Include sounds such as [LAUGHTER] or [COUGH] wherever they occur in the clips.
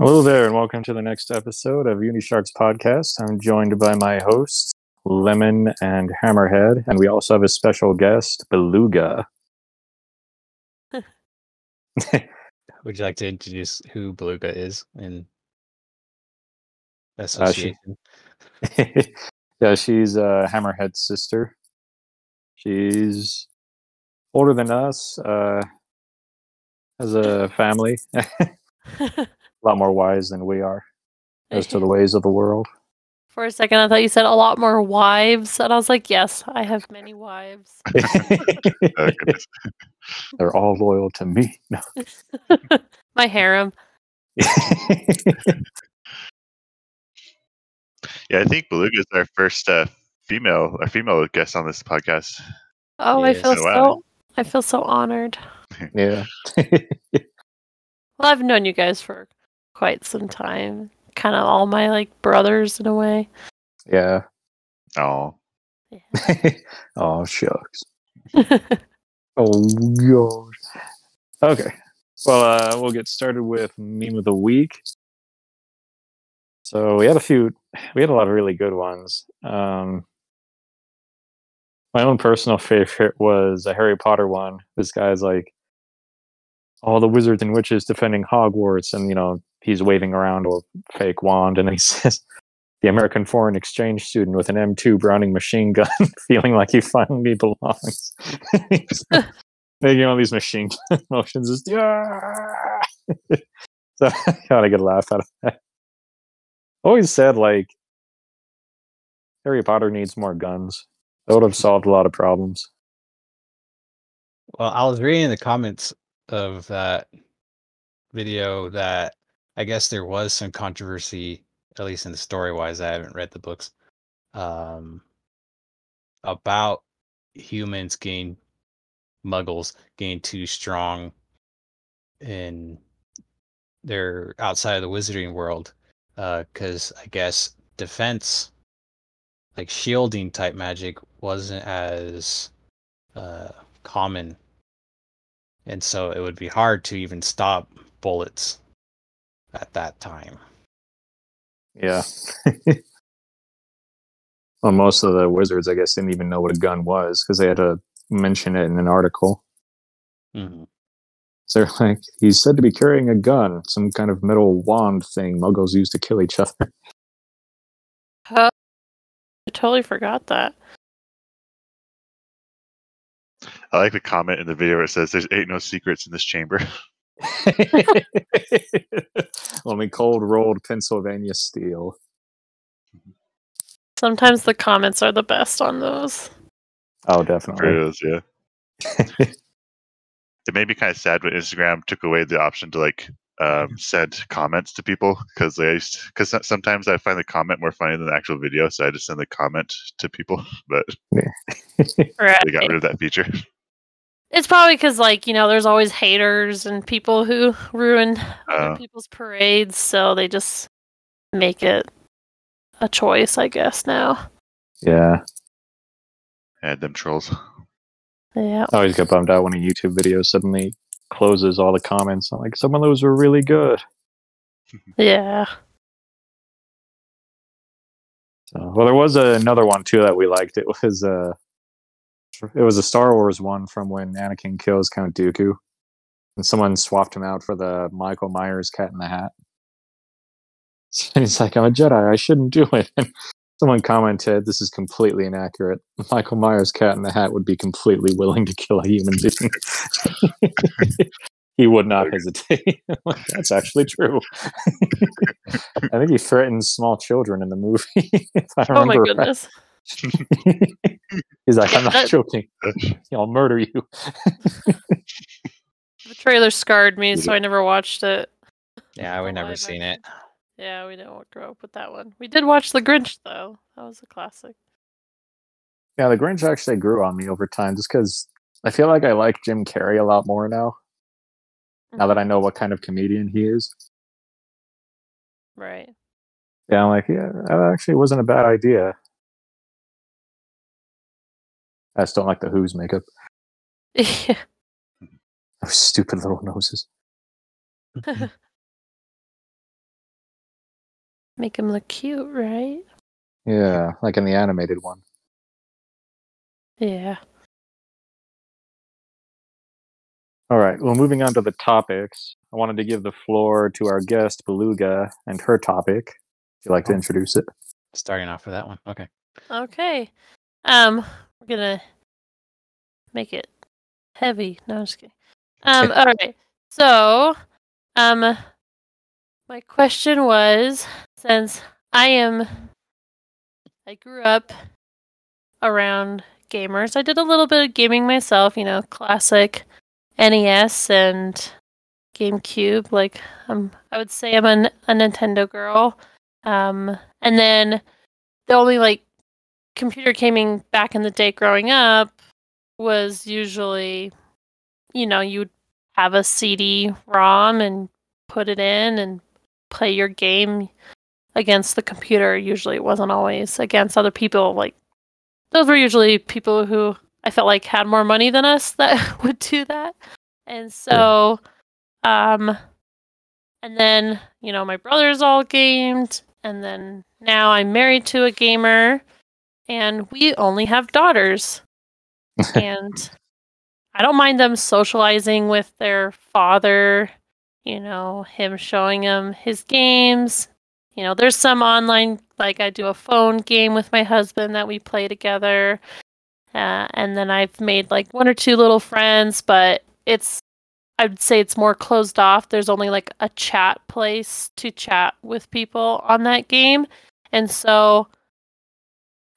Hello there, and welcome to the next episode of Unisharks podcast. I'm joined by my hosts, Lemon and Hammerhead, and we also have a special guest, Beluga. [LAUGHS] [LAUGHS] Would you like to introduce who Beluga is in Uh, she- [LAUGHS] yeah, she's uh, Hammerhead's sister. She's older than us, uh, has a family, a lot more wise than we are as to the ways of the world. For a second, I thought you said a lot more wives, and I was like, yes, I have many wives. Oh. [LAUGHS] [LAUGHS] They're all loyal to me. No. [LAUGHS] My harem. Yeah, I think Beluga is our first uh, female, a female guest on this podcast. Oh, I Yes. feel Oh, wow. so. I feel so honored. yeah. Well, I've known you guys for quite some time. Kind of all my like brothers in a way. yeah. Oh, [LAUGHS] oh shucks. [LAUGHS] Oh gosh. Okay. Well, uh, we'll get started with meme of the week. So we had a few. We had a lot of really good ones. Um, my own personal favorite was a Harry Potter one. This guy's like all the wizards and witches defending Hogwarts, and you know he's waving around a fake wand, and he [LAUGHS] says, "The American foreign exchange student with an M2 Browning machine gun, [LAUGHS] feeling like he finally belongs." [LAUGHS] Making all these machine gun motions, just yeah. so I get a laugh out of that. Always said like Harry Potter needs more guns. That would have solved a lot of problems. Well, I was reading the comments of that video that I guess there was some controversy, at least in the story wise. I haven't read the books um, about humans getting muggles getting too strong in their outside of the wizarding world because I guess defense, like shielding type magic, wasn't as uh, common, and so it would be hard to even stop bullets at that time. Yeah. [LAUGHS] well, most of the wizards, I guess, didn't even know what a gun was because they had to mention it in an article. Mhm. So they're like, he's said to be carrying a gun, some kind of metal wand thing muggles use to kill each other. [LAUGHS] I totally forgot that. I like the comment in the video where it says, "There's ain't no secrets in this chamber." [LAUGHS] [LAUGHS] Let me cold rolled Pennsylvania steel. Sometimes the comments are the best on those. Oh, definitely. is, yeah. [LAUGHS] It made me kind of sad when Instagram took away the option to like um, send comments to people because they because sometimes I find the comment more funny than the actual video, so I just send the comment to people. [LAUGHS] But Right. they got rid of that feature. It's probably because, like, you know, there's always haters and people who ruin other Uh. people's parades, so they just make it a choice, I guess, now. yeah. Add them trolls. Yeah. I always get bummed out when a YouTube video suddenly closes all the comments. I'm like, some of those were really good. [LAUGHS] Yeah. So, well, there was another one too that we liked. It was uh it was a Star Wars one from when Anakin kills Count Dooku, and someone swapped him out for the Michael Myers Cat in the Hat. And [LAUGHS] he's like, "I'm a Jedi. I shouldn't do it." [LAUGHS] And someone commented, "This is completely inaccurate. Michael Myers Cat in the Hat would be completely willing to kill a human being. [LAUGHS] he would not hesitate." That's actually true. I think he threatens small children in the movie. Oh my remember right. Goodness. He's like, I'm not That- joking. [LAUGHS] I'll murder you. [LAUGHS] The trailer scarred me, so I never watched it. Yeah, we never live seen it. Yeah, we didn't grow up with that one. We did watch The Grinch, though. That was a classic. Yeah, the Grinch actually grew on me over time just because I feel like I like Jim Carrey a lot more now. Now that I know mm-hmm. what kind of comedian he is. Right. Yeah, I'm like, yeah, that actually wasn't a bad idea. I just don't like the Who's makeup. Yeah. [LAUGHS] [LAUGHS] Those stupid little noses. [LAUGHS] make him look cute, right? Yeah, like in the animated one. Yeah. All right. Well, moving on to the topics, I wanted to give the floor to our guest Beluga and her topic. If you'd like to Oh. introduce it. Starting off with that one. Okay. Okay. Um, we're gonna make it heavy. No, I'm just kidding. Um, [LAUGHS] all right. So, um, my question was, since I am, I grew up around gamers. I did a little bit of gaming myself. You know, classic NES and GameCube. Like, um, I would say I'm a Nintendo girl. Um, and then the only like computer gaming back in the day growing up was usually, you know, you'd have a CD ROM and put it in and play your game against the computer. Usually it wasn't always against other people. Like, those were usually people who I felt like had more money than us [LAUGHS] that would do that. And so, um, and then, you know, my brothers all gamed. And then now I'm married to a gamer and we only have daughters. and [LAUGHS] I don't mind them socializing with their father, you know, him showing them his games. You know, there's some online, like I do a phone game with my husband that we play together. Uh, and then I've made like one or two little friends, but it's, I'd say it's more closed off. There's only like a chat place to chat with people on that game. And so,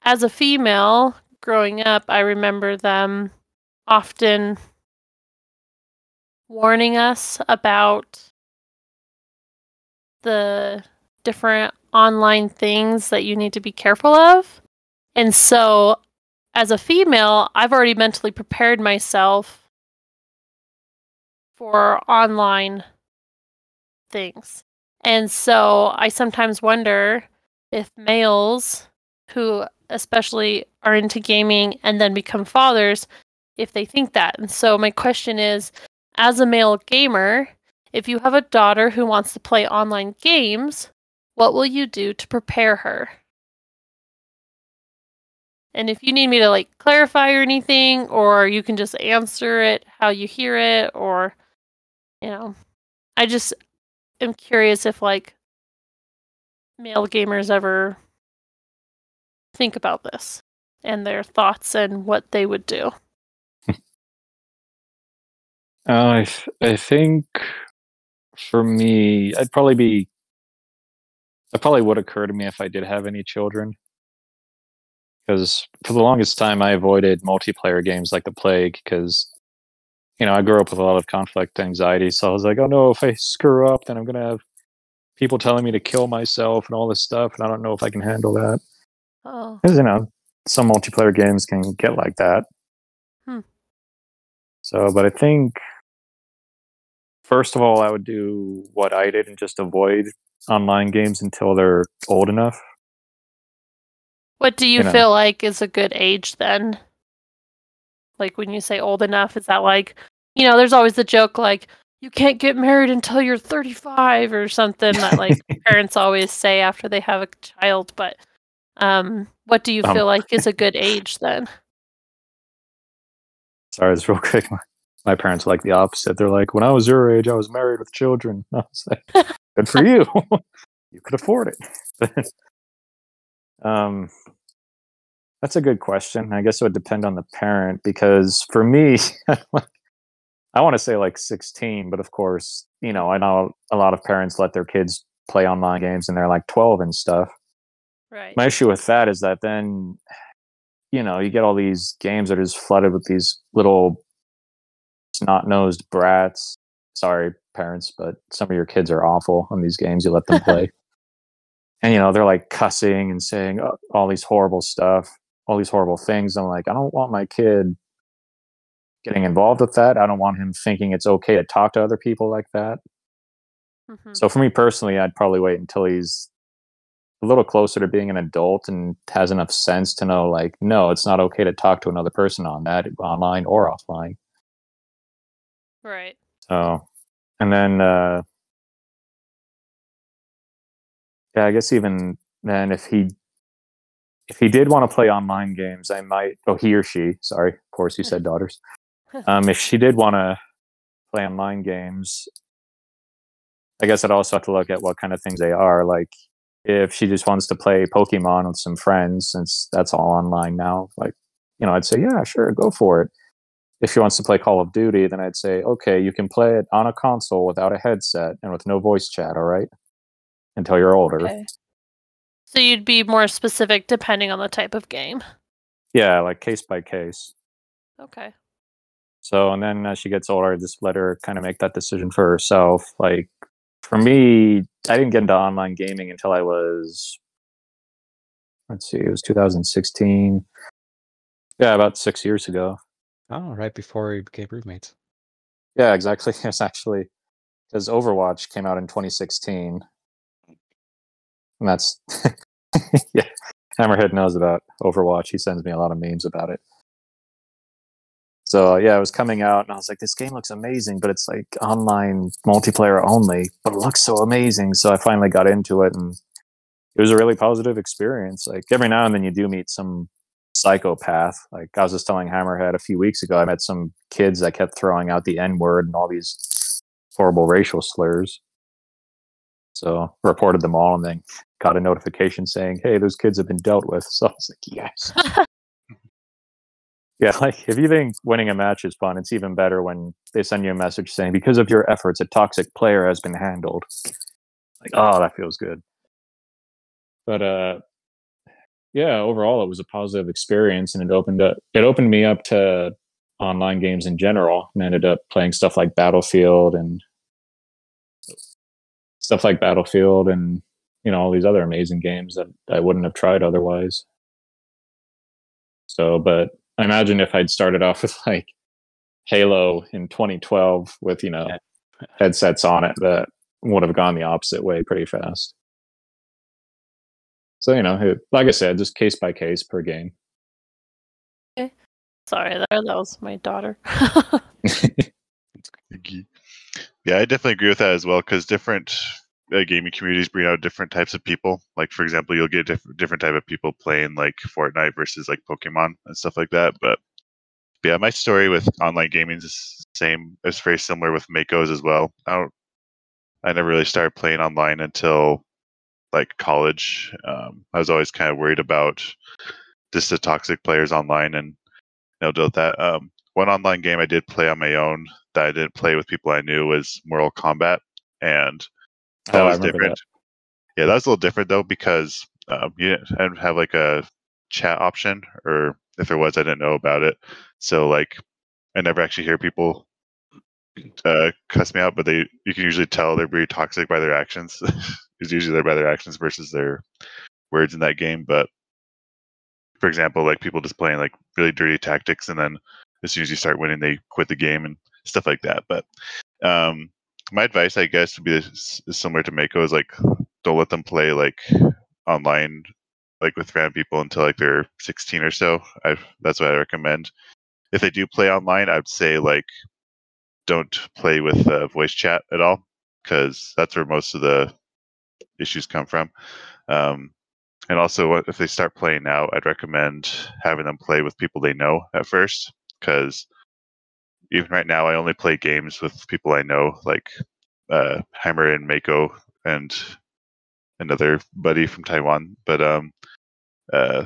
as a female growing up, I remember them often warning us about the different online things that you need to be careful of. And so, as a female, I've already mentally prepared myself for online things. And so, I sometimes wonder if males who especially are into gaming and then become fathers if they think that. And so my question is as a male gamer, if you have a daughter who wants to play online games, what will you do to prepare her? And if you need me to like clarify or anything or you can just answer it how you hear it or you know, I just am curious if like male gamers ever think about this and their thoughts and what they would do. [LAUGHS] Uh, I th- I think for me, I'd probably be. It probably would occur to me if I did have any children. Because for the longest time, I avoided multiplayer games like the plague. Because, you know, I grew up with a lot of conflict anxiety. So I was like, oh no, if I screw up, then I'm gonna have people telling me to kill myself and all this stuff, and I don't know if I can handle that. Oh, Because you know, some multiplayer games can get like that. Hmm. So, but I think first of all, I would do what I did and just avoid online games until they're old enough. what do you, You know. feel like is a good age then? Like when you say old enough, is that like, you know, there's always the joke like you can't get married until you're 35 or something that like [LAUGHS] parents always say after they have a child. But um, what do you Um. feel like is a good [LAUGHS] age then? Sorry, it's real quick. My, my parents are like the opposite. They're like, when I was your age, I was married with children. [LAUGHS] I was like, good for you. [LAUGHS] you could afford it. um, that's a good question. I guess it would depend on the parent because for me, I want to say like 16, but of course, you know, I know a lot of parents let their kids play online games and they're like 12 and stuff. Right. My issue with that is that then, you know, you get all these games that are just flooded with these little snot nosed brats. Sorry, parents, but some of your kids are awful on these games you let them play. [LAUGHS] and, you know, they're like cussing and saying uh, all these horrible stuff, all these horrible things. I'm like, I don't want my kid getting involved with that. I don't want him thinking it's okay to talk to other people like that. Mhm. So for me personally, I'd probably wait until he's a little closer to being an adult and has enough sense to know, like, no, it's not okay to talk to another person on that, online or offline. Right. So, and then, uh, yeah, I guess even then, if he if he did want to play online games, I might. Oh, he or she. Sorry, of course, you said [LAUGHS] daughters. [LAUGHS] Um, if she did want to play online games, I guess I'd also have to look at what kind of things they are. Like, if she just wants to play Pokemon with some friends, since that's all online now, like, you know, I'd say, yeah, sure, go for it. If she wants to play Call of Duty, then I'd say, okay, you can play it on a console without a headset and with no voice chat, all right? Until you're older. Okay. So you'd be more specific depending on the type of game. Yeah, like case by case. Okay. So, and then as she gets older, I just let her kind of make that decision for herself. Like, for me, I didn't get into online gaming until I was, let's see, it was 2016. Yeah, about six years ago. Oh, right before we became roommates. Yeah, exactly. [LAUGHS] It's actually because Overwatch came out in 2016. And that's, [LAUGHS] yeah, Hammerhead knows about Overwatch. He sends me a lot of memes about it. So yeah, it was coming out, and I was like, "This game looks amazing," but it's like online multiplayer only. But it looks so amazing, so I finally got into it, and it was a really positive experience. Like every now and then, you do meet some psychopath. Like I was just telling Hammerhead a few weeks ago, I met some kids that kept throwing out the N word and all these horrible racial slurs. So reported them all, and then got a notification saying, "Hey, those kids have been dealt with." [LAUGHS] So I was like, "Yes." [LAUGHS] Yeah, [LAUGHS] like if you think winning a match is fun, it's even better when they send you a message saying, because of your efforts, a toxic player has been handled. Like, oh, that feels good. But uh yeah, overall it was a positive experience and it opened up it opened me up to online games in general and ended up playing stuff like Battlefield and stuff like Battlefield and you know all these other amazing games that I wouldn't have tried otherwise. So, but I imagine if I'd started off [LAUGHS] with like Halo in 2012 with you know Yeah. headsets on it, that would have gone the opposite way pretty fast. So you know, like I said, just case by case per game. Sorry, there that was my daughter. [LAUGHS] [LAUGHS] Yeah, I definitely agree with that as well because different uh, gaming communities bring out different types of people. Like, for example, you'll get diff- different type of people playing like Fortnite versus like Pokemon and stuff like that. But yeah, my story with online gaming is same. It's very similar with Mako's as well. I don't. I never really started playing online until like college. Um, I was always kind of worried about just the toxic players online and no deal with that. Um, one online game I did play on my own that I didn't play with people I knew was Mortal Kombat, and that Oh, was different. Yeah, that was a little different though because um, you didn't didn't have like a chat option, or if there was, I didn't know about it. So like, I never actually hear people uh, cuss me out, but they you can usually tell they're pretty toxic by their actions. [LAUGHS] it's usually they're by their actions versus their words in that game. But for example, like people just playing like really dirty tactics, and then as soon as you start winning, they quit the game and stuff like that. But um, my advice, I guess, would be similar to Mako: is like don't let them play like online, like with random people until like they're 16 or so. I that's what I recommend. If they do play online, I'd say like don't play with uh, voice chat at all because that's where most of the issues come from. Um, and also, if they start playing now, I'd recommend having them play with people they know at first because even right now, I only play games with people I know, like uh, Hammer and Mako and another buddy from Taiwan. But um, uh,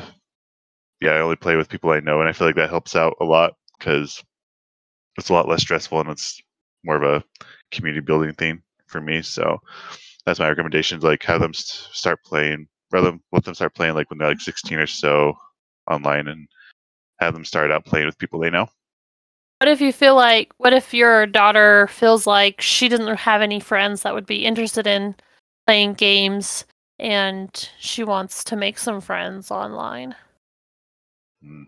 yeah, I only play with people I know, and I feel like that helps out a lot because it's a lot less stressful and it's more of a community building thing for me. So that's my recommendations. Like have them start playing, rather let them start playing like when they're like 16 or so online, and have them start out playing with people they know. What if you feel like, what if your daughter feels like she doesn't have any friends that would be interested in playing games and she wants to make some friends online? Mm,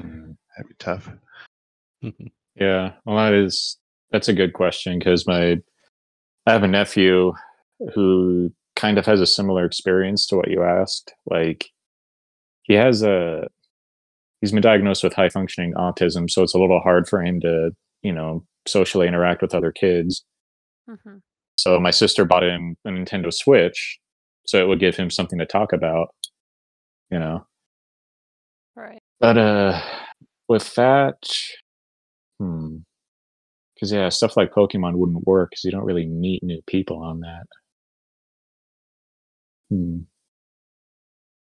Mm. that'd be tough. [LAUGHS] Yeah, well, that is that's a good question because my I have a nephew who kind of has a similar experience to what you asked. Like, he has a he's been diagnosed with high functioning autism, so it's a little hard for him to you know socially interact with other kids. hmm So my sister bought him a Nintendo Switch, so it would give him something to talk about. You know, Right. but uh, with that, hmm, because yeah, stuff like Pokemon wouldn't work because you don't really meet new people on that. Hmm.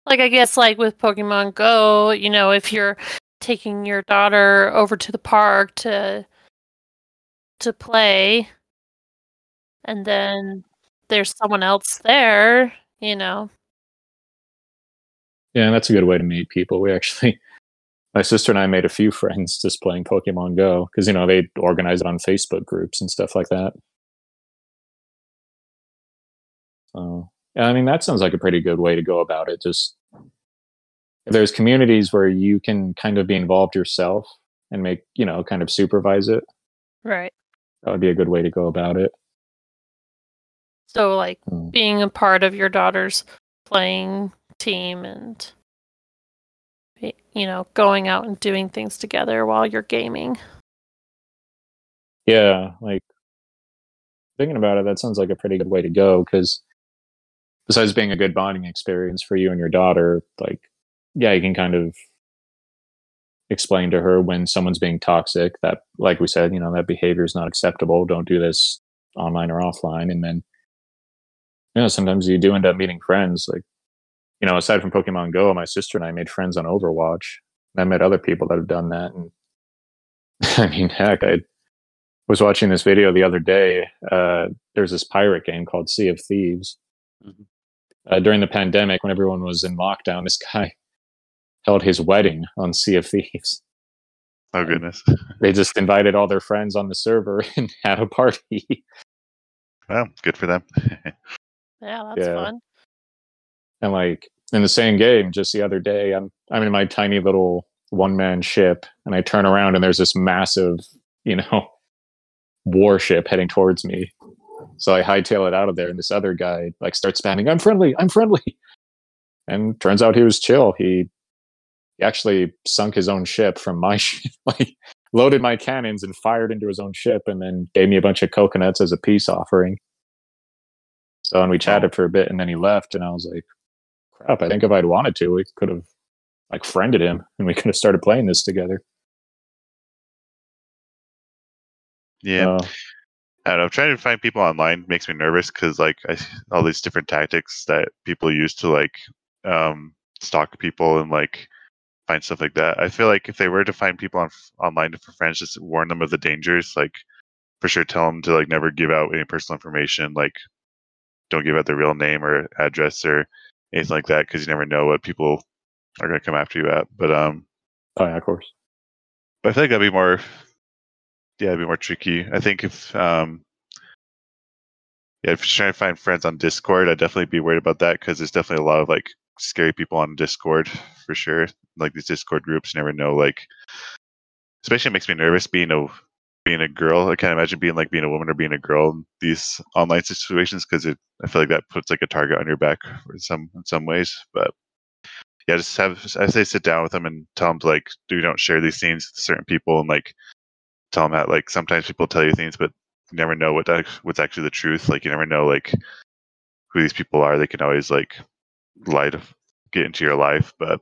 Like I guess like with Pokemon Go, you know, if you're taking your daughter over to the park to to play and then there's someone else there, you know. Yeah, that's a good way to meet people. We actually, my sister and I made a few friends just playing Pokemon Go because you know they organize it on Facebook groups and stuff like that. So, I mean that sounds like a pretty good way to go about it. Just if there's communities where you can kind of be involved yourself and make you know kind of supervise it, Right. that would be a good way to go about it. So like Hmm. being a part of your daughter's playing team and you know, going out and doing things together while you're gaming. Yeah, like thinking about it, that sounds like a pretty good way to go because besides being a good bonding experience for you and your daughter, like, yeah, you can kind of explain to her when someone's being toxic that, like we said, you know, that behavior is not acceptable. Don't do this online or offline. And then, you know, sometimes you do end up meeting friends. Like, you know, aside from Pokemon Go, my sister and I made friends on Overwatch. And I met other people that have done that. And [LAUGHS] I mean, heck, I was watching this video the other day. Uh, there's this pirate game called Sea of Thieves. Mhm. Uh, during the pandemic, when everyone was in lockdown, this guy [LAUGHS] held his wedding on Sea of Thieves. Oh goodness. [LAUGHS] They just invited all their friends on the server [LAUGHS] and had a party. Well, good for them. Yeah, that's Yeah. fun. and like in the same game, just the other day, I'm I'm in my tiny little one man ship, and I turn around and there's this massive, you know, warship heading towards me. So I hightail it out of there, and this other guy like starts spamming, "I'm friendly, I'm friendly," [LAUGHS] and turns out he was chill. He, he actually sunk his own ship from my [LAUGHS] ship, like loaded my cannons and fired into his own ship, and then gave me a bunch of coconuts as a peace offering. So and we chatted for a bit, and then he left, and I was like, "Crap! I think if I'd wanted to, we could have like friended him, and we could have started playing this together." yeah. So, I don't know. Trying to find people online makes me nervous because like I, all these different tactics that people use to like um, stalk people and like find stuff like that. I feel like if they were to find people on online for friends, just warn them of the dangers. Like for sure, tell them to like never give out any personal information. Like don't give out their real name or address or anything like that because you never know what people are going to come after you at. But um, oh yeah, of course. but I feel like that'd be more, yeah, it'd be more tricky. I think if, um, yeah, if you're trying to find friends on Discord, I'd definitely be worried about that because there's definitely a lot of like scary people on Discord for sure. Like these Discord groups, never know. Like, especially it makes me nervous being a being a girl. I can't imagine being like being a woman or being a girl in these online situations because it. I feel like that puts like a target on your back in some in some ways. But yeah, just have I say sit down with them and tell them to like do don't share these things with certain people and like tell them that like sometimes people tell you things but you never know what what's actually the truth. Like you never know like who these people are. They can always like lie to get into your life. But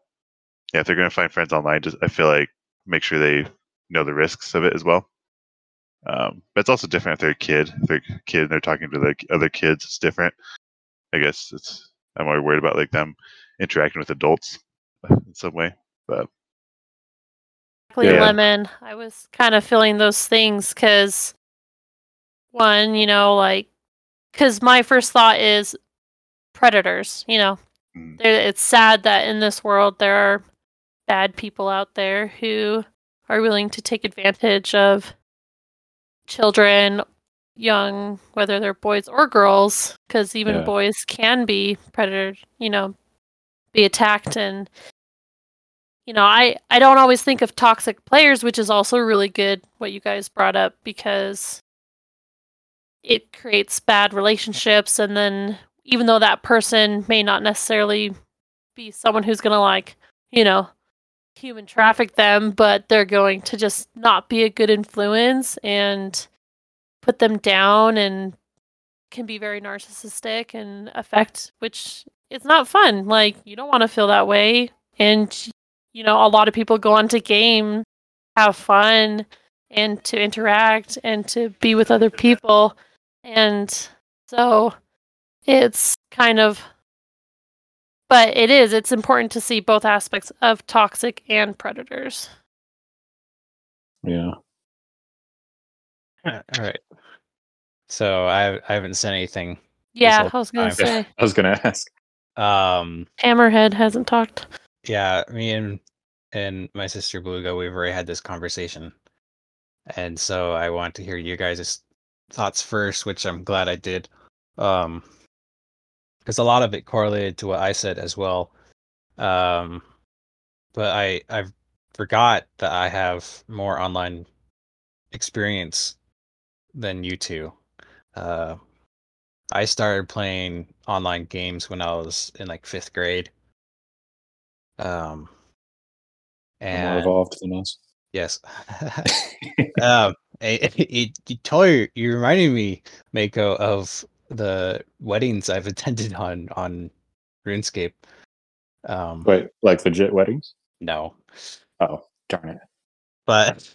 yeah, if they're gonna find friends online, just I feel like make sure they know the risks of it as well. Um, but it's also different if they're a kid. If they're a kid and they're talking to like other kids, it's different. I guess it's I'm more worried about like them interacting with adults in some way. But Yeah. lemon. I was kind of feeling those things because one, you know, like because my first thought is predators. You know, Mm. It's sad that in this world there are bad people out there who are willing to take advantage of children, young, whether they're boys or girls, because even Yeah. boys can be predator. You know, be attacked and you know i i don't always think of toxic players which is also really good what you guys brought up because it creates bad relationships and then even though that person may not necessarily be someone who's going to like you know human traffic them but they're going to just not be a good influence and put them down and can be very narcissistic and affect which it's not fun. Like you don't want to feel that way. And you know, a lot of people go on to game, have fun and to interact and to be with other people. And so it's kind of but it is it's important to see both aspects of toxic and predators. Yeah. All right. So I I haven't said anything. Yeah, I was gonna time. say [LAUGHS] I was gonna ask. Um Hammerhead hasn't talked. Yeah, me and and my sister Beluga, we've already had this conversation. And so I want to hear you guys' thoughts first, which I'm glad I did. Um because a lot of it correlated to what I said as well. Um but I I forgot that I have more online experience than you two. Uh I started playing online games when I was in like fifth grade. Um, More and evolved than us. yes, [LAUGHS] [LAUGHS] um, it, [LAUGHS] it, you totally you reminded me, Mako, of the weddings I've attended on on RuneScape. Um, Wait, like legit weddings? no, Oh, darn it. but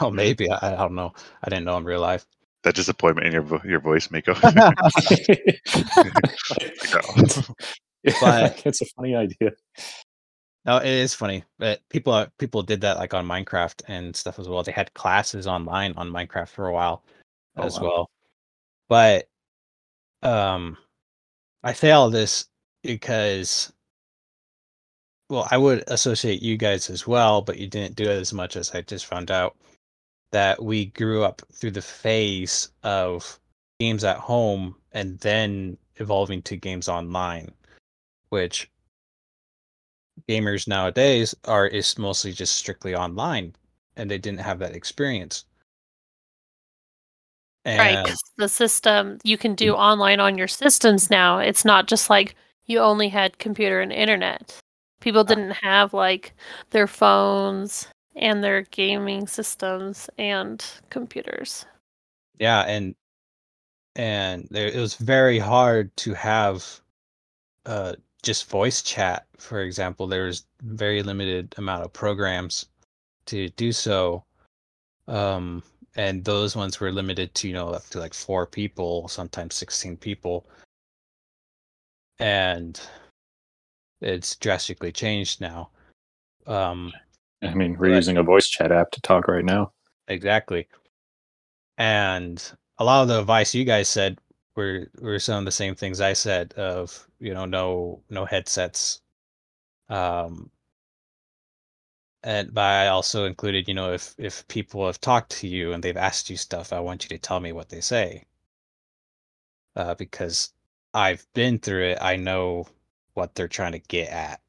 oh, maybe I, I don't know. I didn't know in real life. That disappointment in your vo- your voice, Miko. But But- it's a funny idea. No, it is funny, but people are, people did that like on Minecraft and stuff as well. They had classes online on Minecraft for a while Oh, as wow. well. But um I say all this because well, I would associate you guys as well, but you didn't do it as much as I just found out that we grew up through the phase of games at home and then evolving to games online, which gamers nowadays are is mostly just strictly online and they didn't have that experience. Right, And 'cause the system you can do online on your systems now. It's not just like you only had computer and internet. People didn't have like their phones and their gaming systems and computers. yeah and and there, it was very hard to have uh just voice chat for example there was very limited amount of programs to do so um and those ones were limited to you know up to like four people sometimes 16 people and it's drastically changed now um I mean, we're using a voice chat app to talk right now. Exactly. And a lot of the advice you guys said were were some of the same things I said of, you know, no no headsets. Um and but I also included, you know, if if people have talked to you and they've asked you stuff, I want you to tell me what they say. Uh because I've been through it, I know what they're trying to get at.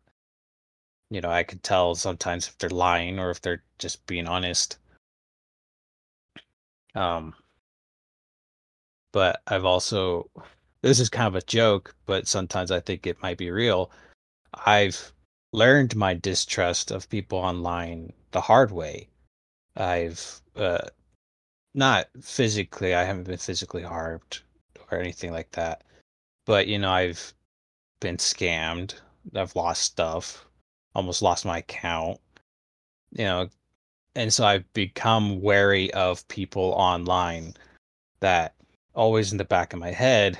You know, I could tell sometimes if they're lying or if they're just being honest. Um, but I've also, this is kind of a joke, but sometimes I think it might be real. I've learned my distrust of people online the hard way. I've, uh, not physically, I haven't been physically harmed or anything like that, but you know, I've been scammed, I've lost stuff, almost lost my account, you know, and so I've become wary of people online that always in the back of my head,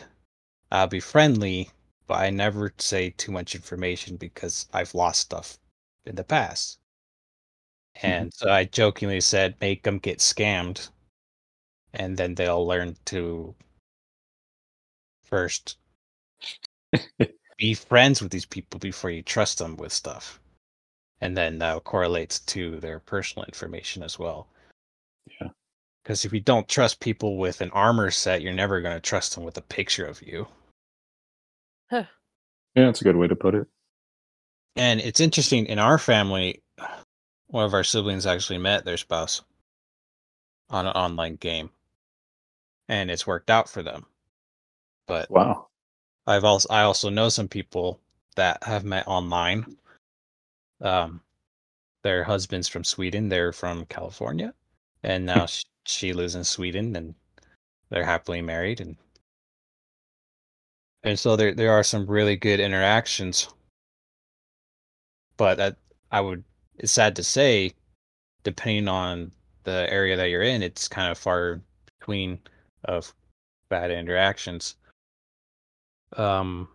I'll be friendly, but I never say too much information because I've lost stuff in the past. Mm-hmm. And so I jokingly said, make them get scammed, and then they'll learn to first be friends with these people before you trust them with stuff. And then that correlates to their personal information as well. Yeah. Because if you don't trust people with an armor set, you're never going to trust them with a picture of you. Yeah, that's a good way to put it. And it's interesting in our family, one of our siblings actually met their spouse on an online game, and it's worked out for them. But Wow. I've also I also know some people that have met online. Um, their husband's from Sweden. They're from California, and now sh- she lives in Sweden, and they're happily married. And and so there there are some really good interactions. But that I would it's sad to say, depending on the area that you're in, it's kind of far between of bad interactions. Um,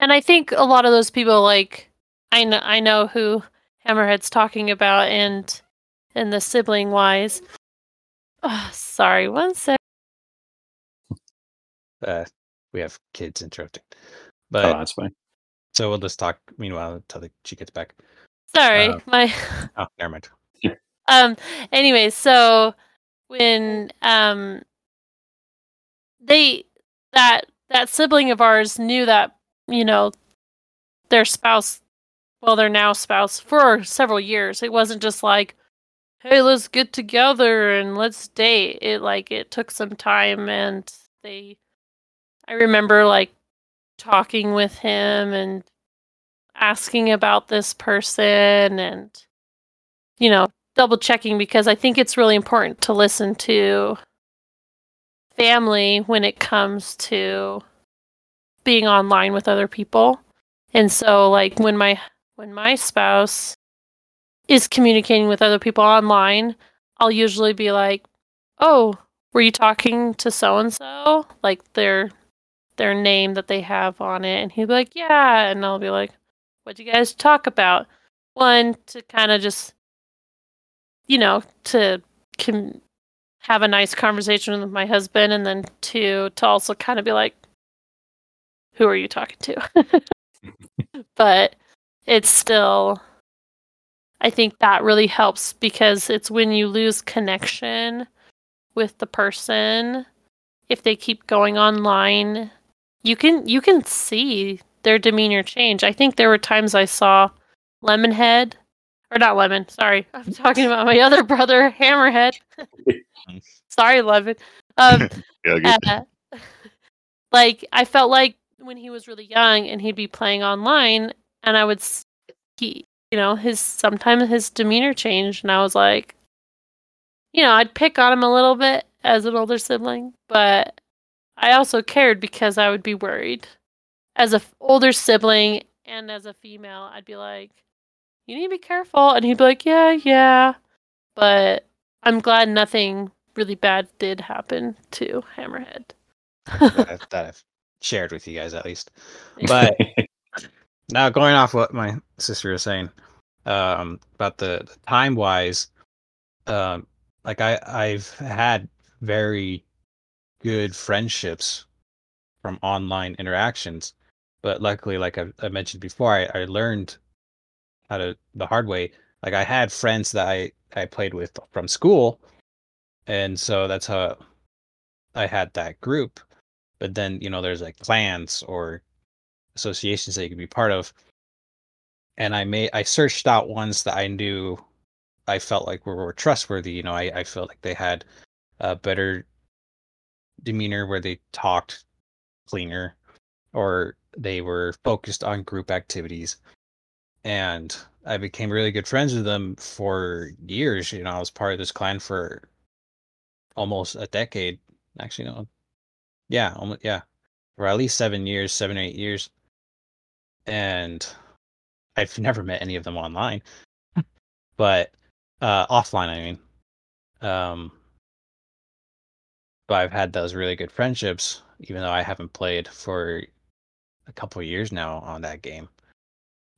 And I think a lot of those people, like I know, I know who Hammerhead's talking about, and and the sibling wise. Oh, sorry, one sec. uh, we have kids interrupting, oh, but that's fine. so we'll just talk meanwhile until the, she gets back. Sorry, Uh, my Oh, never mind. [LAUGHS] um. Anyway, so when um they that that sibling of ours knew that you know their spouse, well, their now spouse for several years. It wasn't just like, hey, let's get together and let's date. It like it took some time, and they. I remember like talking with him and asking about this person and you know double checking because I think it's really important to listen to family when it comes to being online with other people. And so like when my when my spouse is communicating with other people online, I'll usually be like, "Oh, were you talking to so and so?" Like their their name that they have on it and he'd be like, "Yeah." And I'll be like, "What'd you guys talk about?" One to kind of just you know, to com- have a nice conversation with my husband, and then two to also kind of be like, "Who are you talking to?" [LAUGHS] but it's still, I think that really helps because it's when you lose connection with the person, if they keep going online, you can you can see their demeanor change. I think there were times I saw Lemonhead or not lemon sorry [LAUGHS] i'm talking about my other brother hammerhead. [LAUGHS] Sorry lemon um [LAUGHS] Yeah, uh, like i felt like when he was really young and he'd be playing online and i would he you know his sometimes his demeanor changed and i was like you know i'd pick on him a little bit as an older sibling but i also cared because i would be worried as a f- older sibling and as a female i'd be like you need to be careful. And he'd be like, yeah, yeah. But I'm glad nothing really bad did happen to Hammerhead. that, I've, [LAUGHS] that I've shared with you guys at least. [LAUGHS] But now going off what my sister was saying um, about the, the time wise, um, like I I've had very good friendships from online interactions, but luckily, like I, I mentioned before, I, I learned how to the hard way. Like I had friends that I I played with from school, and so that's how I had that group. But then you know, there's like clans or associations that you can be part of, and I made I searched out ones that I knew I felt like were, were trustworthy. You know, I I felt like they had a better demeanor where they talked cleaner or they were focused on group activities and I became really good friends with them for years. You know, I was part of this clan for almost a decade. Actually, no, yeah, almost yeah, for at least seven years, seven eight years. And I've [LAUGHS] never met any of them online, but uh, offline, I mean. Um, but I've had those really good friendships, even though I haven't played for a couple years now on that game.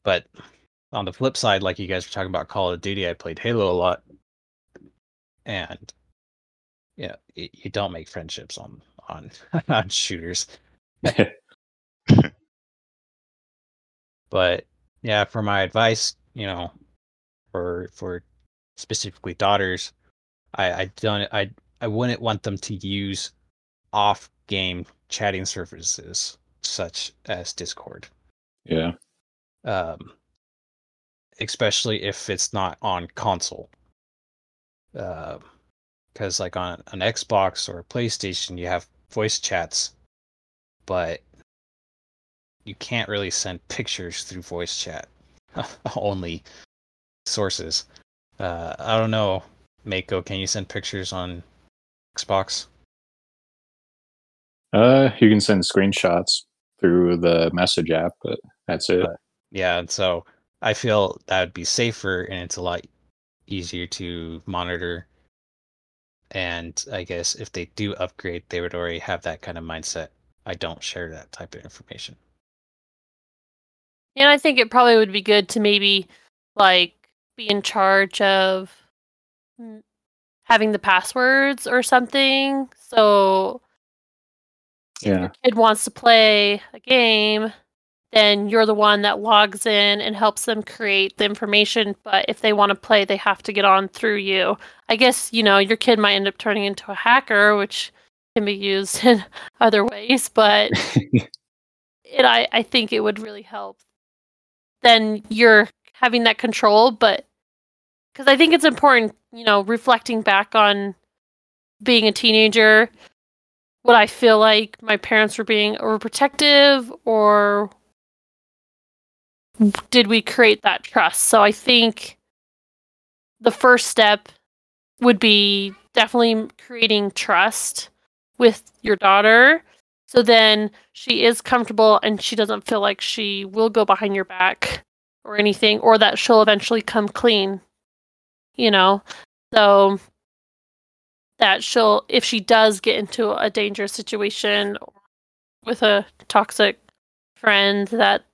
But on the flip side, like you guys were talking about Call of Duty, I played Halo a lot, and you, you don't make friendships on on [LAUGHS] on shooters. [LAUGHS] But yeah, for my advice, you know, for for specifically daughters, I I don't I I wouldn't want them to use off game chatting services such as Discord. yeah. um, especially if it's not on console. Uh, Because like on an Xbox or a PlayStation, you have voice chats, but you can't really send pictures through voice chat. [LAUGHS] Only sources. Uh, I don't know, Mako. Can you send pictures on Xbox? Uh, you can send screenshots. through the message app, but that's it. But- Yeah, and so I feel that would be safer and it's a lot easier to monitor. And I guess if they do upgrade, they would already have that kind of mindset. I don't share that type of information. And I think it probably would be good to maybe like be in charge of having the passwords or something. So yeah. if your kid wants to play a game, then you're the one that logs in and helps them create the information. But if they want to play, they have to get on through you. I guess, you know, your kid might end up turning into a hacker, which can be used [LAUGHS] in other ways, but [LAUGHS] it I, I think it would really help. Then you're having that control, but because I think it's important, you know, reflecting back on being a teenager, what I feel like my parents were being overprotective or did we create that trust? So I think the first step would be definitely creating trust with your daughter so then she is comfortable and she doesn't feel like she will go behind your back or anything or that she'll eventually come clean you know? So that she'll if she does get into a dangerous situation with a toxic friend that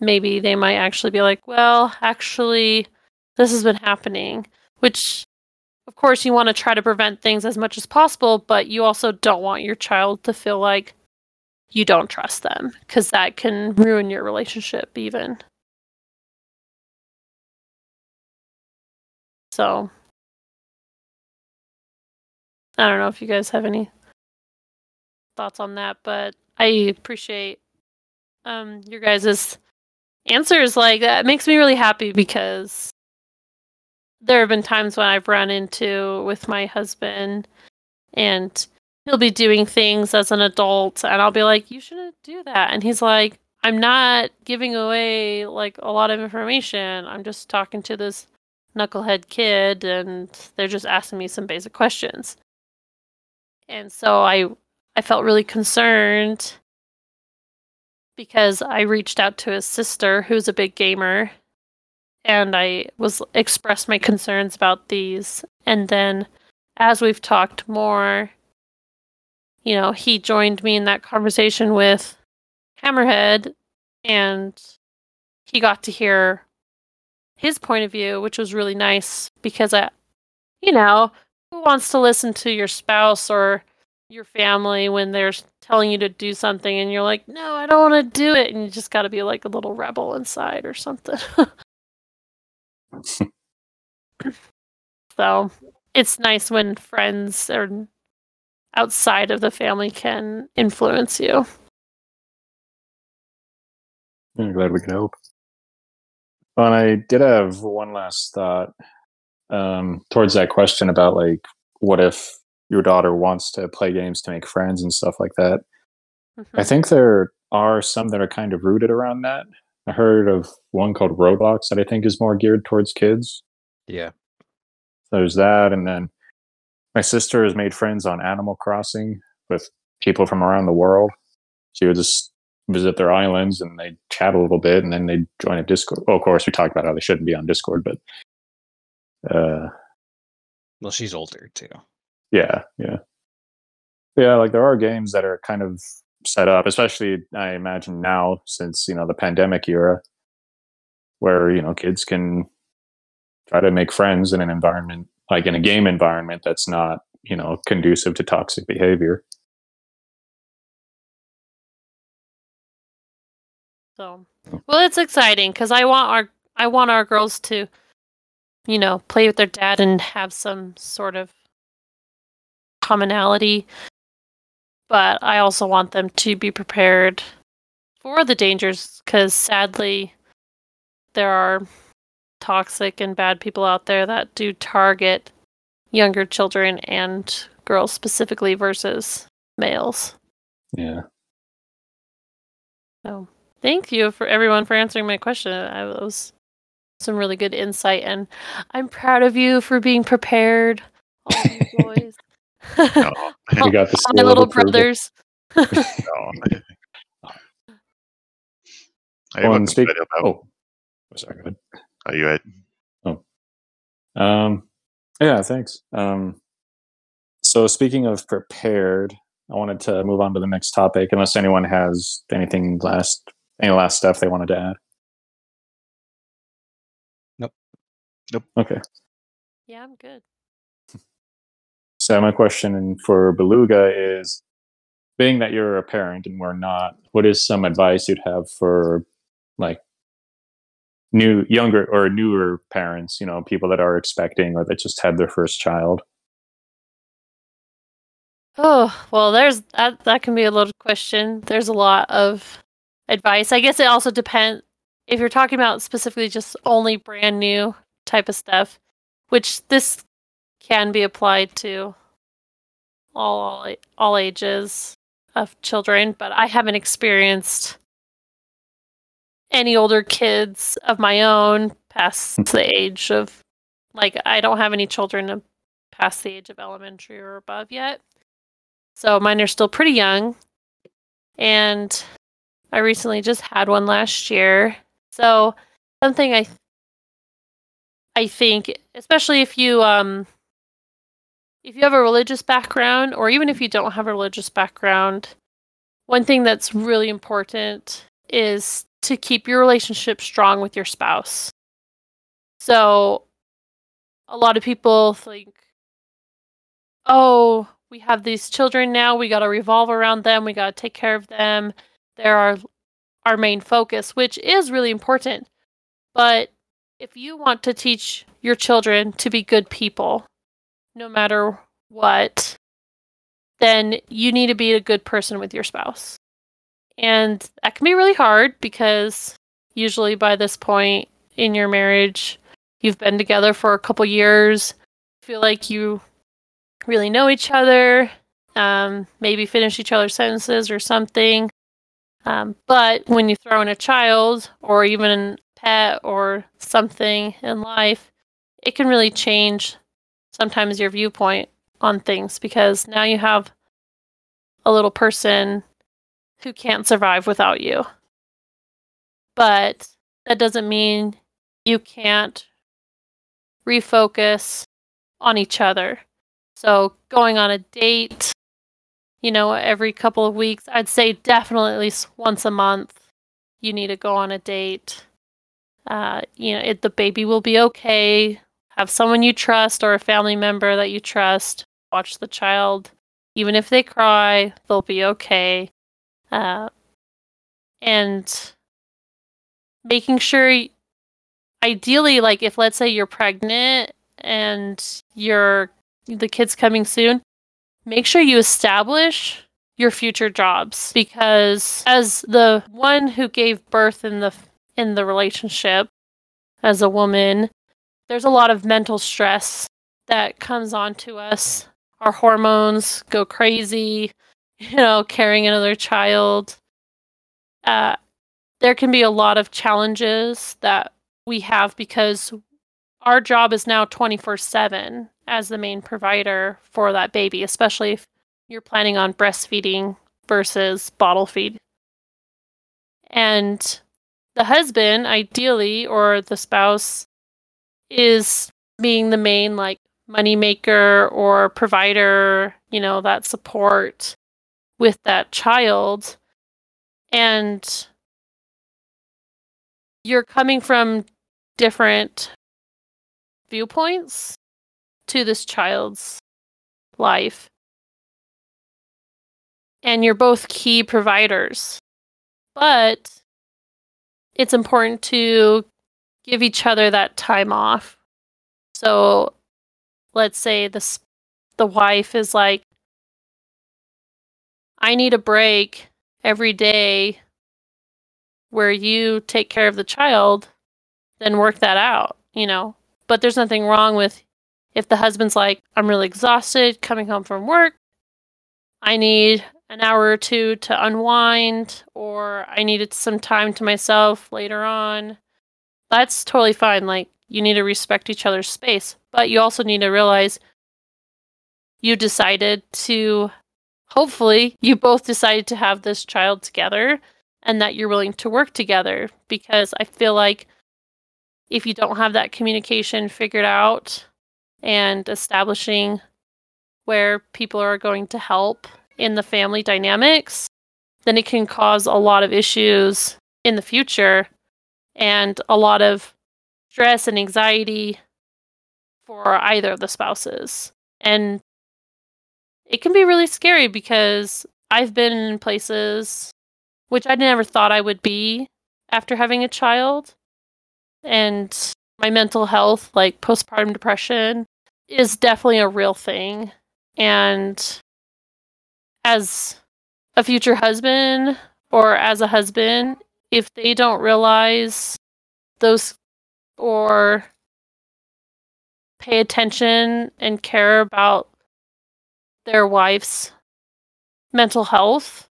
maybe they might actually be like well actually this has been happening which of course you want to try to prevent things as much as possible but you also don't want your child to feel like you don't trust them because that can ruin your relationship even. So i don't know if you guys have any thoughts on that but i appreciate um your guys' answers. Like that makes me really happy because there have been times when I've run into with my husband and he'll be doing things as an adult and I'll be like, You shouldn't do that. And he's like, I'm not giving away like a lot of information. I'm just talking to this knucklehead kid and they're just asking me some basic questions. And so I I felt really concerned because I reached out to his sister who's a big gamer and I was expressed my concerns about these. And then as we've talked more, you know, he joined me in that conversation with Hammerhead and he got to hear his point of view, which was really nice because I you know, who wants to listen to your spouse or your family when they're telling you to do something and you're like, "No, I don't want to do it." And you just got to be like a little rebel inside or something. [LAUGHS] [LAUGHS] So it's nice when friends or outside of the family can influence you. I'm glad we could help. Well, and I did have one last thought um, towards that question about like, what if your daughter wants to play games to make friends and stuff like that? I Mhm. think there are some that are kind of rooted around that. I heard of one called Roblox that I think is more geared towards kids. Yeah. There's that, and then my sister has made friends on Animal Crossing with people from around the world. She would just visit their islands and they'd chat a little bit, and then they'd join a Discord. Well, of course, we talked about how they shouldn't be on Discord, but uh, Well, she's older too. yeah, yeah, yeah. Like there are games that are kind of set up, especially I imagine now since you know the pandemic era, where you know kids can try to make friends in an environment like in a game environment that's not you know conducive to toxic behavior. So, well, it's exciting because I want our I want our girls to, you know, play with their dad and have some sort of commonality. But I also want them to be prepared for the dangers because sadly, there are toxic and bad people out there that do target younger children and girls specifically versus males. Yeah. So thank you for everyone for answering my question. I was some really good insight, and I'm proud of you for being prepared, all you [LAUGHS] boys. No, [LAUGHS] [LAUGHS] We got the All my little brothers. [LAUGHS] no. I have Well, one and speak- to help out. Oh, oh, sorry. Go ahead. Are you ahead? Oh, um, yeah, thanks. Um, so speaking of prepared, I wanted to move on to the next topic. Unless anyone has anything last, any last stuff they wanted to add. Nope. Nope. Okay. Yeah, I'm good. So my question for Beluga is, being that you're a parent and we're not, what is some advice you'd have for like new, younger or newer parents? You know, people that are expecting or that just had their first child. Oh, well, there's that. That can be a loaded question. There's a lot of advice. I guess it also depends if you're talking about specifically just only brand new type of stuff, which this can be applied to all all ages of children. But I haven't experienced any older kids of my own past the age of like I don't have any children past the age of elementary or above yet. So mine are still pretty young. And I recently just had one last year. So something I I think especially if you um if you have a religious background or even if you don't have a religious background, one thing that's really important is to keep your relationship strong with your spouse. So a lot of people think oh, we have these children now, we got to revolve around them, we got to take care of them. They're our our main focus, which is really important. But if you want to teach your children to be good people, no matter what, then you need to be a good person with your spouse. And that can be really hard because usually by this point in your marriage, you've been together for a couple years, feel like you really know each other, um, maybe finish each other's sentences or something. Um, but when you throw in a child or even a pet or something in life, it can really change sometimes your viewpoint on things because now you have a little person who can't survive without you. But that doesn't mean you can't refocus on each other. So going on a date, you know, every couple of weeks, I'd say definitely at least once a month, you need to go on a date. Uh, you know, it, the baby will be okay. Have someone you trust or a family member that you trust. Watch the child. Even if they cry, they'll be okay. Uh, and making sure, ideally, like if let's say you're pregnant and you're the kid's coming soon, make sure you establish your future jobs because as the one who gave birth in the in the relationship as a woman, there's a lot of mental stress that comes onto us. Our hormones go crazy, [LAUGHS] you know, carrying another child. Uh, there can be a lot of challenges that we have because our job is now 24 7 as the main provider for that baby, especially if you're planning on breastfeeding versus bottle feed. And the husband, ideally, or the spouse, is being the main like money maker or provider, you know, that support with that child. And you're coming from different viewpoints to this child's life. And you're both key providers. But it's important to give each other that time off. So let's say this the wife is like I need a break every day where you take care of the child, then work that out, you know. But there's nothing wrong with if the husband's like, I'm really exhausted coming home from work, I need an hour or two to unwind, or I needed some time to myself later on. That's totally fine. Like, you need to respect each other's space, but you also need to realize you decided to, hopefully, you both decided to have this child together and that you're willing to work together because I feel like if you don't have that communication figured out and establishing where people are going to help in the family dynamics, then it can cause a lot of issues in the future and a lot of stress and anxiety for either of the spouses. And it can be really scary because I've been in places which I never thought I would be after having a child. And my mental health, like postpartum depression, is definitely a real thing. And as a future husband or as a husband, if they don't realize those or pay attention and care about their wife's mental health,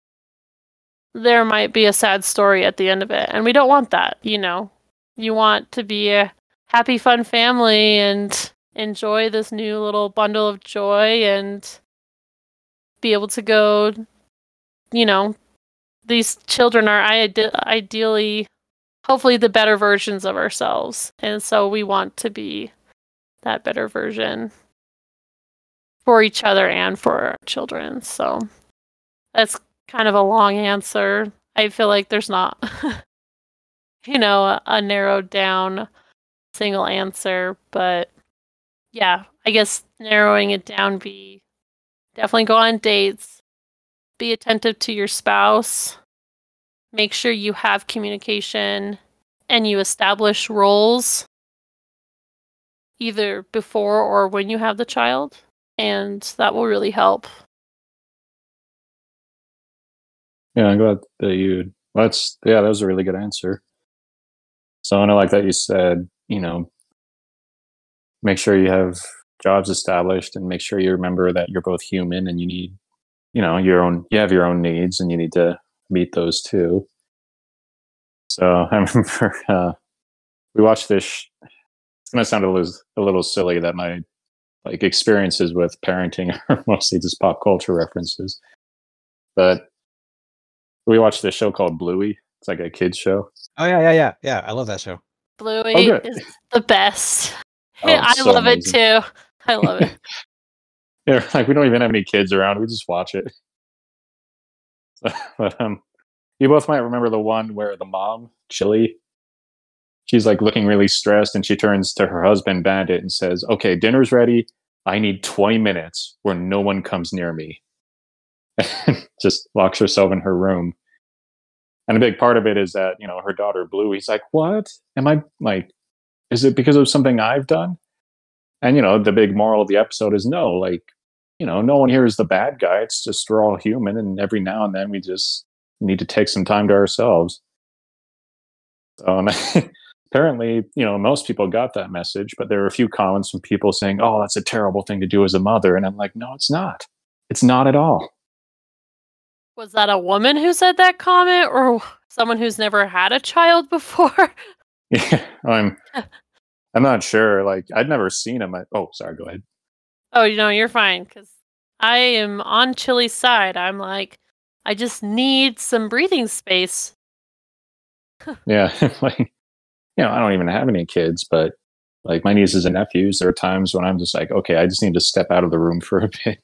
there might be a sad story at the end of it. And we don't want that, you know. You want to be a happy, fun family and enjoy this new little bundle of joy and be able to go, you know, these children are ide- ideally, hopefully, the better versions of ourselves. And so we want to be that better version for each other and for our children. So that's kind of a long answer. I feel like there's not, [LAUGHS] you know, a, a narrowed down single answer, but yeah, I guess narrowing it down be definitely go on dates, be attentive to your spouse, make sure you have communication and you establish roles either before or when you have the child, and that will really help. Yeah, I'm glad that you. That's yeah, that was a really good answer. So I like that you said, you know, make sure you have jobs established and make sure you remember that you're both human and you need, you know, your own. You have your own needs and you need to meet those too. So [LAUGHS] I remember uh, we watched this. It's gonna sound a little a little silly that my like experiences with parenting [LAUGHS] are mostly just pop culture references, but we watched this show called Bluey. It's like a kids show. Oh yeah, yeah, yeah, yeah. I love that show. Bluey Oh, is the best. Oh, I so love amazing. it too. I love it. [LAUGHS] [LAUGHS] Yeah, like we don't even have any kids around. We just watch it. [LAUGHS] but um, you both might remember the one where the mom, Chilli, she's like looking really stressed, and she turns to her husband, Bandit, and says, "Okay, dinner's ready. I need 20 minutes where no one comes near me." And [LAUGHS] just locks herself in her room. And a big part of it is that you know her daughter Blue. He's like, "What? Am I like? Is it because of something I've done?" And you know, the big moral of the episode is no, like, you know, no one here is the bad guy. It's just we're all human, and every now and then we just need to take some time to ourselves. So, and [LAUGHS] apparently, you know, most people got that message, but there were a few comments from people saying, "Oh, that's a terrible thing to do as a mother," and I'm like, "No, it's not. It's not at all." Was that a woman who said that comment or someone who's never had a child [LAUGHS] before? [LAUGHS] Yeah, I'm. I'm not sure. Like, I'd never seen him. I, oh, sorry. Go ahead. Oh, you know, you're fine because I am on Chilli's side. I'm like, I just need some breathing space. [LAUGHS] Yeah, [LAUGHS] like you know, I don't even have any kids, but like my nieces and nephews, there are times when I'm just like, okay, I just need to step out of the room [LAUGHS] for a bit.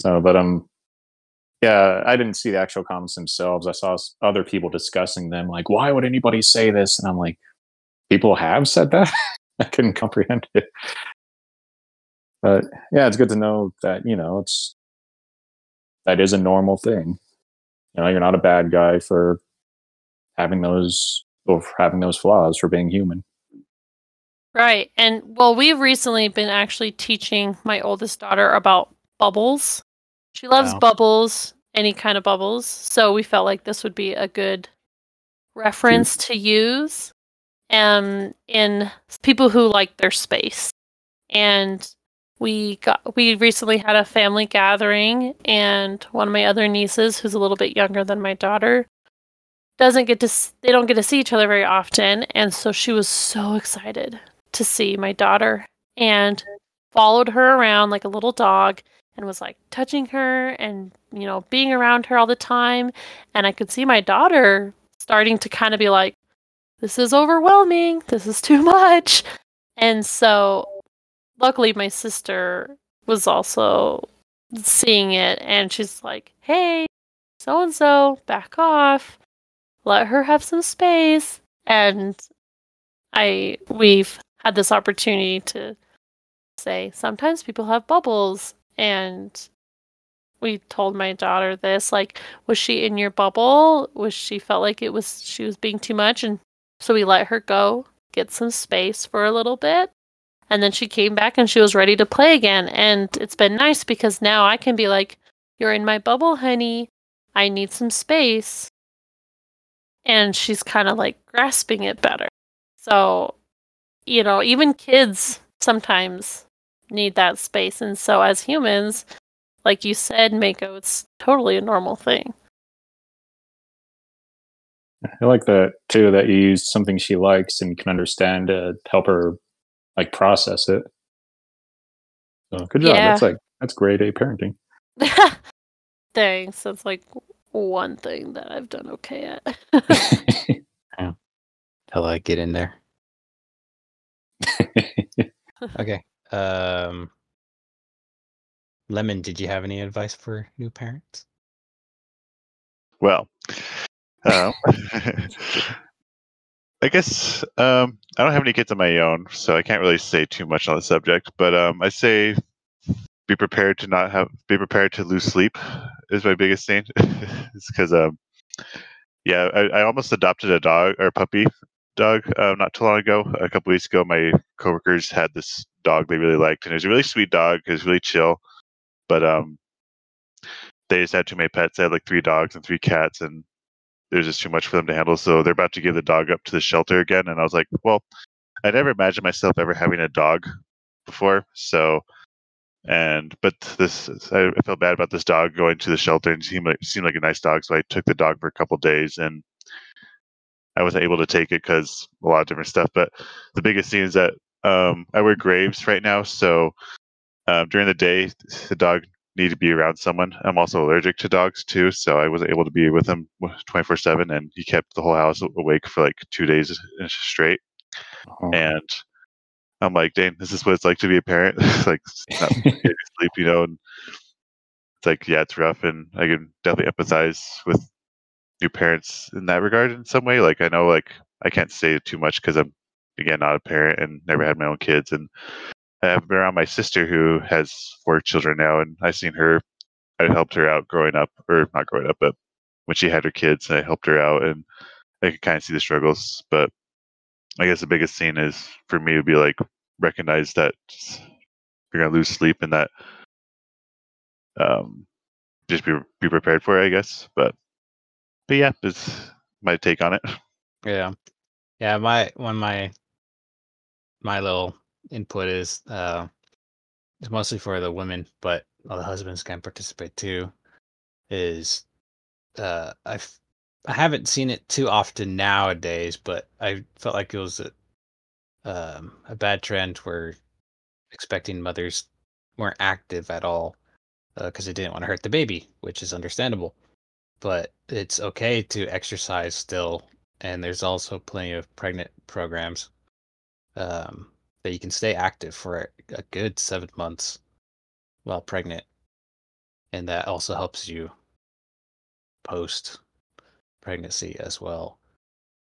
So, but um, yeah, I didn't see the actual comments themselves. I saw other people discussing them, like, why would anybody say this? And I'm like, people have said that. I couldn't comprehend it. But yeah, it's good to know that you know it's that is a normal thing. You know, you're not a bad guy for having those or for having those flaws for being human. Right. And well, we've recently been actually teaching my oldest daughter about bubbles. She loves Wow. bubbles, any kind of bubbles. So we felt like this would be a good reference to use um in people who like their space. And we got we recently had a family gathering and one of my other nieces who's a little bit younger than my daughter doesn't get to they don't get to see each other very often. And so she was so excited to see my daughter and followed her around like a little dog and was like touching her and you know being around her all the time. And i could see my daughter starting to kind of be like this is overwhelming. This is too [LAUGHS] much. And so luckily my sister was also seeing it and she's like hey so and so back off. Let her have some space. And i we've had this opportunity to say sometimes people have bubbles. And we told my daughter this like was she in your bubble? Was she felt like it was she was being too much? And so we let her go get some space for a little bit and then she came back and she was ready to play again and it's been nice because now i can be like you're in my bubble honey i need some space and she's kind of like grasping it better so you know even kids sometimes need that space. And so, as humans, like you said, Mako, it's totally a normal thing. I like that too. That you use something she likes and can understand to help her like process it. So good job. Yeah. That's like that's grade A parenting. [LAUGHS] Thanks. That's like one thing that I've done okay at. [LAUGHS] Till I get in there. [LAUGHS] Okay. Um, Lemon, did you have any advice for new parents? Well, um, I guess um, I don't have any kids of my own, so I can't really say too much on the subject. But um, I say be prepared to not have be prepared to lose sleep is my biggest thing. [LAUGHS] it's because um, yeah, I, I almost adopted a dog or a puppy dog uh, not too long ago. A couple weeks ago, my coworkers had this dog they really liked, and it was a really sweet dog. It was really chill, but um, they just had too many pets. They had like three dogs and three cats, and was just too much for them to handle. So they're about to give the dog up to the shelter again. And I was like, well, I never imagined myself ever having a dog before. So, and but this, I I felt bad about this dog going to the shelter and seemed like seemed like a nice dog. So I took the dog for a couple days and. I wasn't able to take it because a lot of different stuff. But the biggest thing is that um, I wear graves right now, so um, during the day the dog needed to be around someone. I'm also allergic to dogs too, so I wasn't able to be with him 24 seven, and he kept the whole house awake for like two days uh, straight. Oh. And I'm like, dang, this is what it's like to be a parent. [LAUGHS] Like not sleep, you know. And it's like, yeah, it's rough, and I can definitely empathize with new parents in that regard in some way. Like I know, like I can't say too much because I'm again not a parent and never had my own kids, and I've been around my sister who has four children now, and I've seen her. I helped her out growing up, or not growing up, but when she had her kids, I helped her out, and I could kind of see the struggles. But I guess the biggest thing is for me would be like recognize that you're gonna lose sleep and that um just be be prepared for it, I guess. But but yeah, it's my take on it. Yeah. Yeah, my of my my little input is uh it's mostly for the women, but all the husbands can participate too. Is uh I've I haven't seen it too often nowadays, but I felt like it was a um a bad trend where expecting mothers weren't active at all because they didn't want to hurt the baby, which is understandable. But it's okay to exercise still, and there's also plenty of pregnant programs um, that you can stay active for a, good seven months while pregnant, and that also helps you post pregnancy as well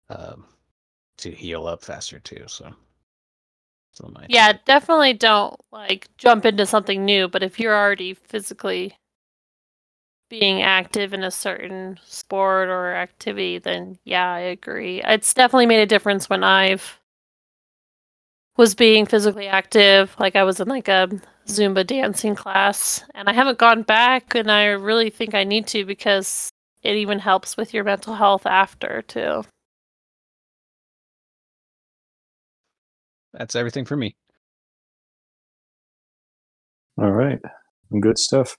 um, to heal up faster too. So, yeah, definitely don't like jump into something new, but if you're already physically being active in a certain sport or activity, then yeah, I agree. It's definitely made a difference when I've was being physically active. Like I was in like a Zumba dancing class and I haven't gone back and I really think I need to because it even helps with your mental health after too. that's everything for me. All right. Good stuff.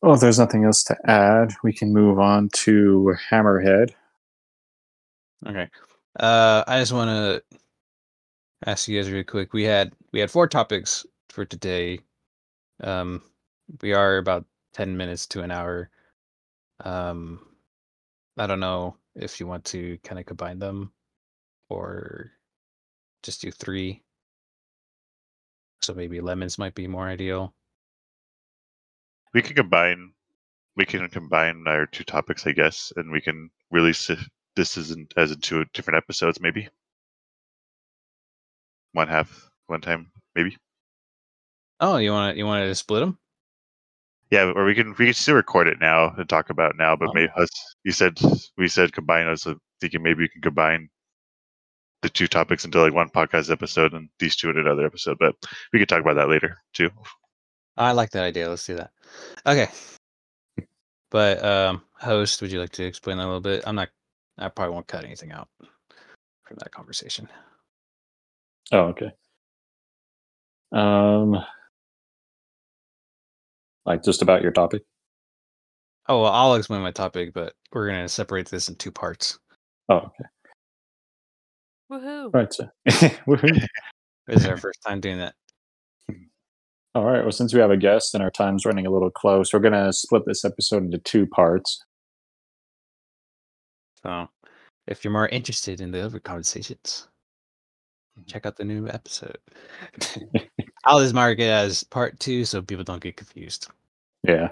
Well, if there's nothing else to add, we can move on to Hammerhead. Okay. Uh, I just want to ask you guys really quick. We had we had four topics for today. Um, we are about ten minutes to an hour. Um, I don't know if you want to kind of combine them or just do three. So maybe lemons might be more ideal. We can combine. We can combine our two topics, I guess, and we can release this isn't as in two different episodes, maybe. One half, one time, maybe. Oh, you want to you want to split them? Yeah, or we can we can still record it now and talk about it now. But Oh. maybe us, you said we said combine us. So thinking maybe we can combine the two topics into like one podcast episode and these two in another episode. But we could talk about that later too. I like that idea. Let's do that. Okay. But um, host, would you like to explain that a little bit? I'm not. I probably won't cut anything out from that conversation. Oh, okay. Um, like just about your topic. Oh well, I'll explain my topic, but we're gonna separate this in two parts. Oh, okay. Woohoo! Right. So, [LAUGHS] woohoo. This is our first time doing that. [LAUGHS] All right. Well, since we have a guest and our time's running a little close, we're gonna split this episode into two parts. So, if you're more interested in the other conversations, check out the new episode. [LAUGHS] I'll just mark it as part two so people don't get confused. Yeah.